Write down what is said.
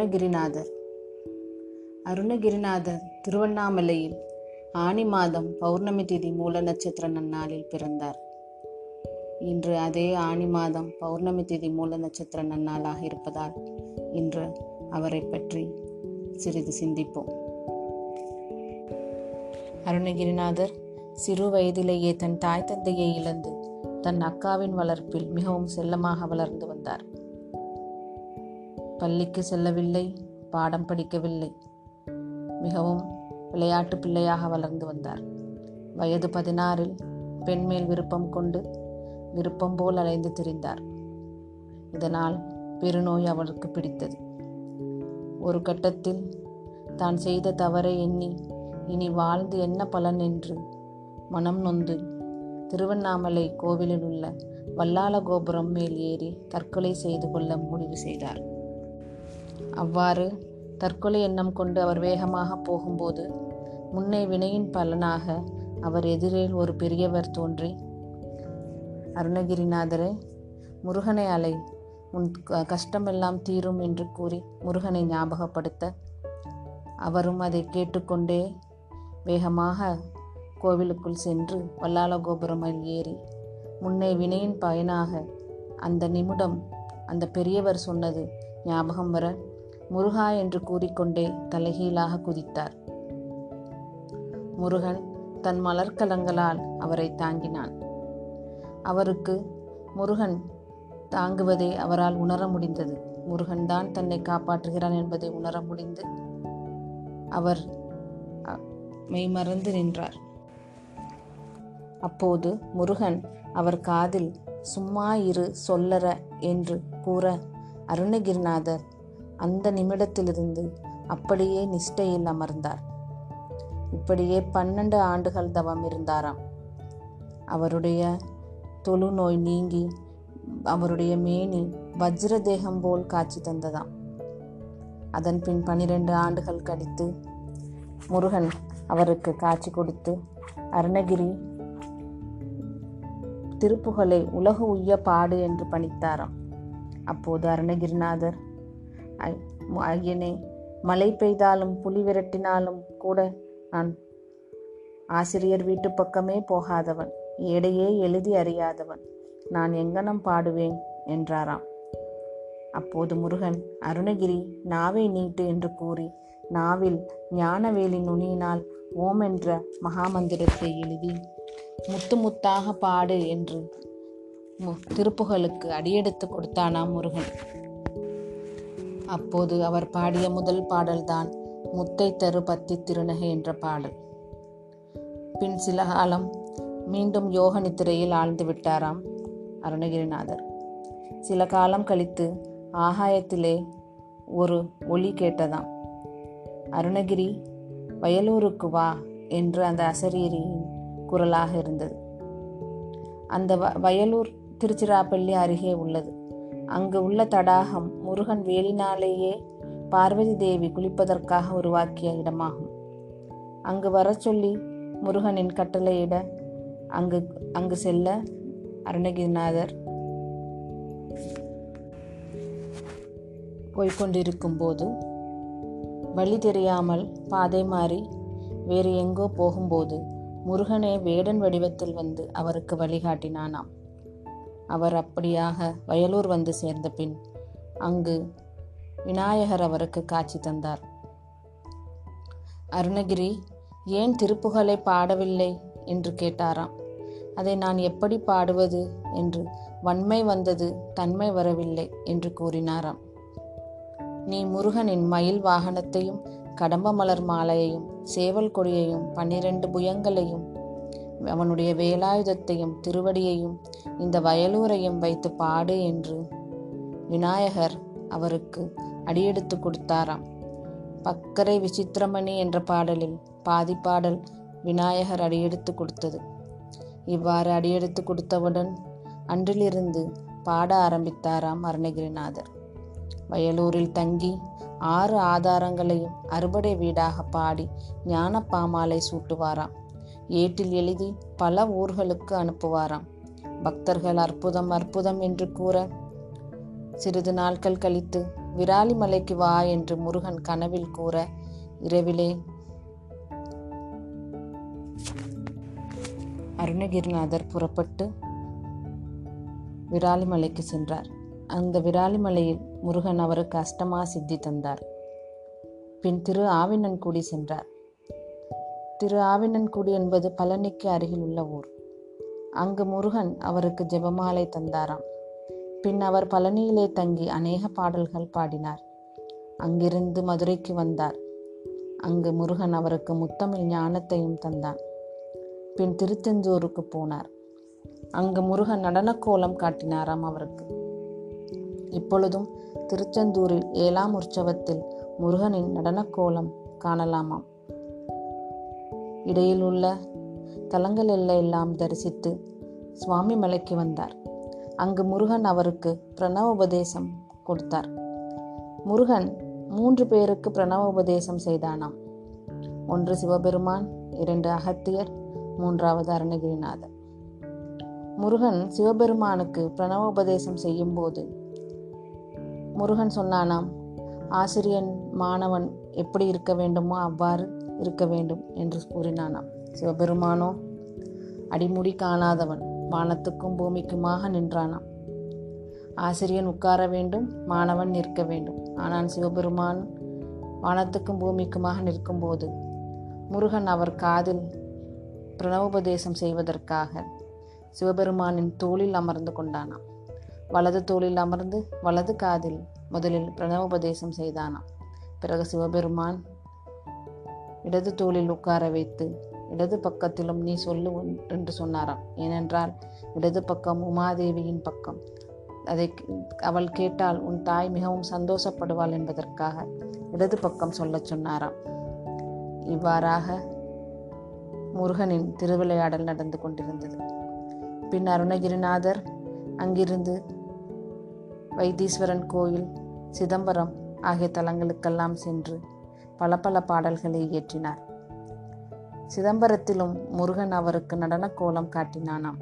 அருணகிரிநாதர். அருணகிரிநாதர் திருவண்ணாமலையில் ஆனி மாதம் பௌர்ணமி திதி மூல நட்சத்திர நன்னாளில் பிறந்தார். இன்று அதே ஆனி மாதம் பௌர்ணமி திதி மூல நட்சத்திர நன்னாளாக இருப்பதால் இன்று அவரை பற்றி சிறிது சிந்திப்போம். அருணகிரிநாதர் சிறு வயதிலேயே தன் தாய் தந்தையை இழந்து தன் அக்காவின் வளர்ப்பில் மிகவும் செல்லமாக வளர்ந்து வந்தார். பள்ளிக்கு செல்லவில்லை பாடம் படிக்கவில்லை. மிகவும் விளையாட்டு பிள்ளையாக வளர்ந்து வந்தார். வயது பதினாறில் பெண் மேல் விருப்பம் கொண்டு விருப்பம் போல் அலைந்து திரிந்தார். இதனால் பெருநோய் அவருக்கு பிடித்தது. ஒரு கட்டத்தில் தான் செய்த தவறை எண்ணி இனி வாழ்ந்து என்ன பலன் என்று மனம் நொந்து திருவண்ணாமலை கோவிலில் உள்ள வல்லால கோபுரம் மேல் ஏறி தற்கொலை செய்து கொள்ள முடிவு செய்தார். அவ்வாறு தற்கொலை எண்ணம் கொண்டு அவர் வேகமாக போகும்போது முன்னே வினையின் பலனாக அவர் எதிரில் ஒரு பெரியவர் தோன்றி அருணகிரிநாதரே முருகனை அலை. உன் க- கஷ்டமெல்லாம் தீரும் என்று கூறி முருகனை ஞாபகப்படுத்த அவரும் அதை கேட்டுக்கொண்டே வேகமாக கோவிலுக்குள் சென்று வல்லால கோபுரமில் ஏறி முன்னே வினையின் பயனாக அந்த நிமிடம் அந்த பெரியவர் சொன்னது ஞாபகம் வர முருகா என்று கூறிக்கொண்டே தலைகீழாக குதித்தார். முருகன் தன் மலர்க்கலங்களால் அவரை தாங்கினான். அவருக்கு முருகன் தாங்குவதை அவரால் உணர முடிந்தது. முருகன் தான் தன்னை காப்பாற்றுகிறான் என்பதை உணர முடிந்து அவர் மெய்மறந்து நின்றார். அப்போது முருகன் அவர் காதில் சும்மா இரு சொல்லற என்று கூற அருணகிரிநாதர் அந்த நிமிடத்திலிருந்து அப்படியே நிஷ்டையில் அமர்ந்தார். இப்படியே பன்னெண்டு ஆண்டுகள் தவம் இருந்தாராம். அவருடைய தொழுநோய் நீங்கி அவருடைய மேனி வஜ்ர தேகம் போல் காட்சி தந்ததாம். அதன் பின் பனிரெண்டு ஆண்டுகள் கழித்து முருகன் அவருக்கு காட்சி கொடுத்து அருணகிரி திருப்புகழை உலக உய்ய பாடு என்று பணித்தாராம். அப்போது அருணகிரிநாதர் ஐயனே மழை பெய்தாலும் புலி விரட்டினாலும் கூட நான் ஆசிரியர் வீட்டு பக்கமே போகாதவன். ஏடையே எழுதி அறியாதவன். நான் எங்கனம் பாடுவேன்? என்றாராம். அப்போது முருகன் அருணகிரி நாவை நீட்டு என்று கூறி நாவில் ஞானவேலி நுனியினால் ஓம் என்ற மகாமந்திரத்தை எழுதி முத்து முத்தாக பாடு என்று திருப்புகளுக்கு திருப்புகழுக்கு அடியெடுத்து கொடுத்தானாம் முருகன். அப்போது அவர் பாடிய முதல் பாடல்தான் முத்தை தரு பத்தி திருநகை என்ற பாடல். பின் சில காலம் மீண்டும் யோக நித்திரையில் ஆழ்ந்து விட்டாராம் அருணகிரிநாதர். சில காலம் கழித்து ஆகாயத்திலே ஒரு ஒலி கேட்டதாம். அருணகிரி வயலூருக்கு வா என்று அந்த அசரீரியின் குரலாக இருந்தது. அந்த வ- வயலூர் திருச்சிராப்பள்ளி அருகே உள்ளது. அங்கு உள்ள தடாகம் முருகன் வேலினாலேயே பார்வதி தேவி குளிப்பதற்காக உருவாக்கிய இடமாகும். அங்கு வர சொல்லி முருகனின் கட்டளையிட அங்கு அங்கு செல்ல அருணகிரிநாதர் போய்கொண்டிருக்கும் போது வழி தெரியாமல் பாதை மாறி வேறு எங்கோ போகும்போது முருகனே வேடன் வடிவத்தில் வந்து அவருக்கு வழிகாட்டினானாம். அவர் அப்படியாக வயலூர் வந்து சேர்ந்த பின் அங்கு விநாயகர் அவருக்கு காட்சி தந்தார். அருணகிரி ஏன் திருப்புகழை பாடவில்லை? என்று கேட்டாராம். அதை நான் எப்படி பாடுவது? என்று வன்மை வந்தது தன்மை வரவில்லை என்று கூறினாராம். நீ முருகனின் மயில் வாகனத்தையும் கடம்ப மலர் மாலையையும் சேவல் கொடியையும் பன்னிரண்டு புயங்களையும் அவனுடைய வேலாயுதத்தையும் திருவடியையும் இந்த வயலூரையும் வைத்து பாடு என்று விநாயகர் அவருக்கு அடியெடுத்து கொடுத்தாராம். பக்கரை விசித்திரமணி என்ற பாடலில் பாதி பாடல் விநாயகர் அடியெடுத்து கொடுத்தது. இவ்வாறு அடியெடுத்து கொடுத்தவுடன் அன்றிலிருந்து பாட ஆரம்பித்தாராம் அருணகிரிநாதர். வயலூரில் தங்கி ஆறு ஆதாரங்களையும் அறுபடை வீடாக பாடி ஞான பாமாலை சூட்டுவாராம். ஏட்டில் எழுதி பல ஊர்களுக்கு அனுப்புவாராம். பக்தர்கள் அற்புதம் அற்புதம் என்று கூற சிறிது நாட்கள் கழித்து விராலி மலைக்கு வா என்று முருகன் கனவில் கூற இரவிலே அருணகிரிநாதர் புறப்பட்டு விராலிமலைக்கு சென்றார். அந்த விராலிமலையில் முருகன் அவருக்கு அஷ்டமா சித்தி தந்தார். பின் திரு ஆவினன்குடி சென்றார். திரு ஆவினன்குடி என்பது பழனிக்கு அருகில் உள்ள ஊர். அங்கு முருகன் அவருக்கு ஜெபமாலை தந்தாராம். பின் அவர் பழனியிலே தங்கி அநேக பாடல்கள் பாடினார். அங்கிருந்து மதுரைக்கு வந்தார். அங்கு முருகன் அவருக்கு முத்தமிழ் ஞானத்தையும் தந்தான். பின் திருச்செந்தூருக்கு போனார். அங்கு முருகன் நடனக்கோலம் காட்டினாராம் அவருக்கு. இப்பொழுதும் திருச்செந்தூரில் ஏழாம் உற்சவத்தில் முருகனின் நடனக்கோலம் காணலாமாம். இடையில் உள்ள தலங்கள் தரிசித்து சுவாமி மலைக்கு வந்தார். அங்கு முருகன் அவருக்கு பிரணவ உபதேசம் கொடுத்தார். முருகன் மூன்று பேருக்கு பிரணவ உபதேசம் செய்தானாம். ஒன்று சிவபெருமான் இரண்டு அகத்தியர் மூன்றாவது அருணகிரிநாதர். முருகன் சிவபெருமானுக்கு பிரணவ உபதேசம் செய்யும்போது முருகன் சொன்னானாம் ஆசிரியன் மாணவன் எப்படி இருக்க வேண்டுமோ அவ்வாறு இருக்க வேண்டும் என்று கூறினானாம். சிவபெருமானோ அடிமுடி காணாதவன் வானத்துக்கும் பூமிக்குமாக நின்றானாம். ஆசிரியன் உட்கார வேண்டும் மாணவன் நிற்க வேண்டும். ஆனால் சிவபெருமான் வானத்துக்கும் பூமிக்குமாக நிற்கும்போது முருகன் அவர் காதில் பிரணவோபதேசம் செய்வதற்காக சிவபெருமானின் தோளில் அமர்ந்து கொண்டானாம். வலது தோளில் அமர்ந்து வலது காதில் முதலில் பிரணவோபதேசம் செய்தானாம். பிறகு சிவபெருமான் இடது தோளில் உட்கார வைத்து இடது பக்கத்திலும் நீ சொல்லு என்று சொன்னாராம். ஏனென்றால் இடது பக்கம் உமாதேவியின் பக்கம். அதை அவள் கேட்டால் உன் தாய் மிகவும் சந்தோஷப்படுவாள் என்பதற்காக இடது பக்கம் சொல்லச் சொன்னாராம். இவ்வாறாக முருகனின் திருவிளையாடல் நடந்து கொண்டிருந்தது. பின் அருணகிரிநாதர் அங்கிருந்து வைத்தீஸ்வரன் கோயில் சிதம்பரம் ஆகிய தலங்களுக்கெல்லாம் சென்று பல பல பாடல்களை இயற்றினார். சிதம்பரத்திலும் முருகன் அவருக்கு நடன கோலம் காட்டினானாம்.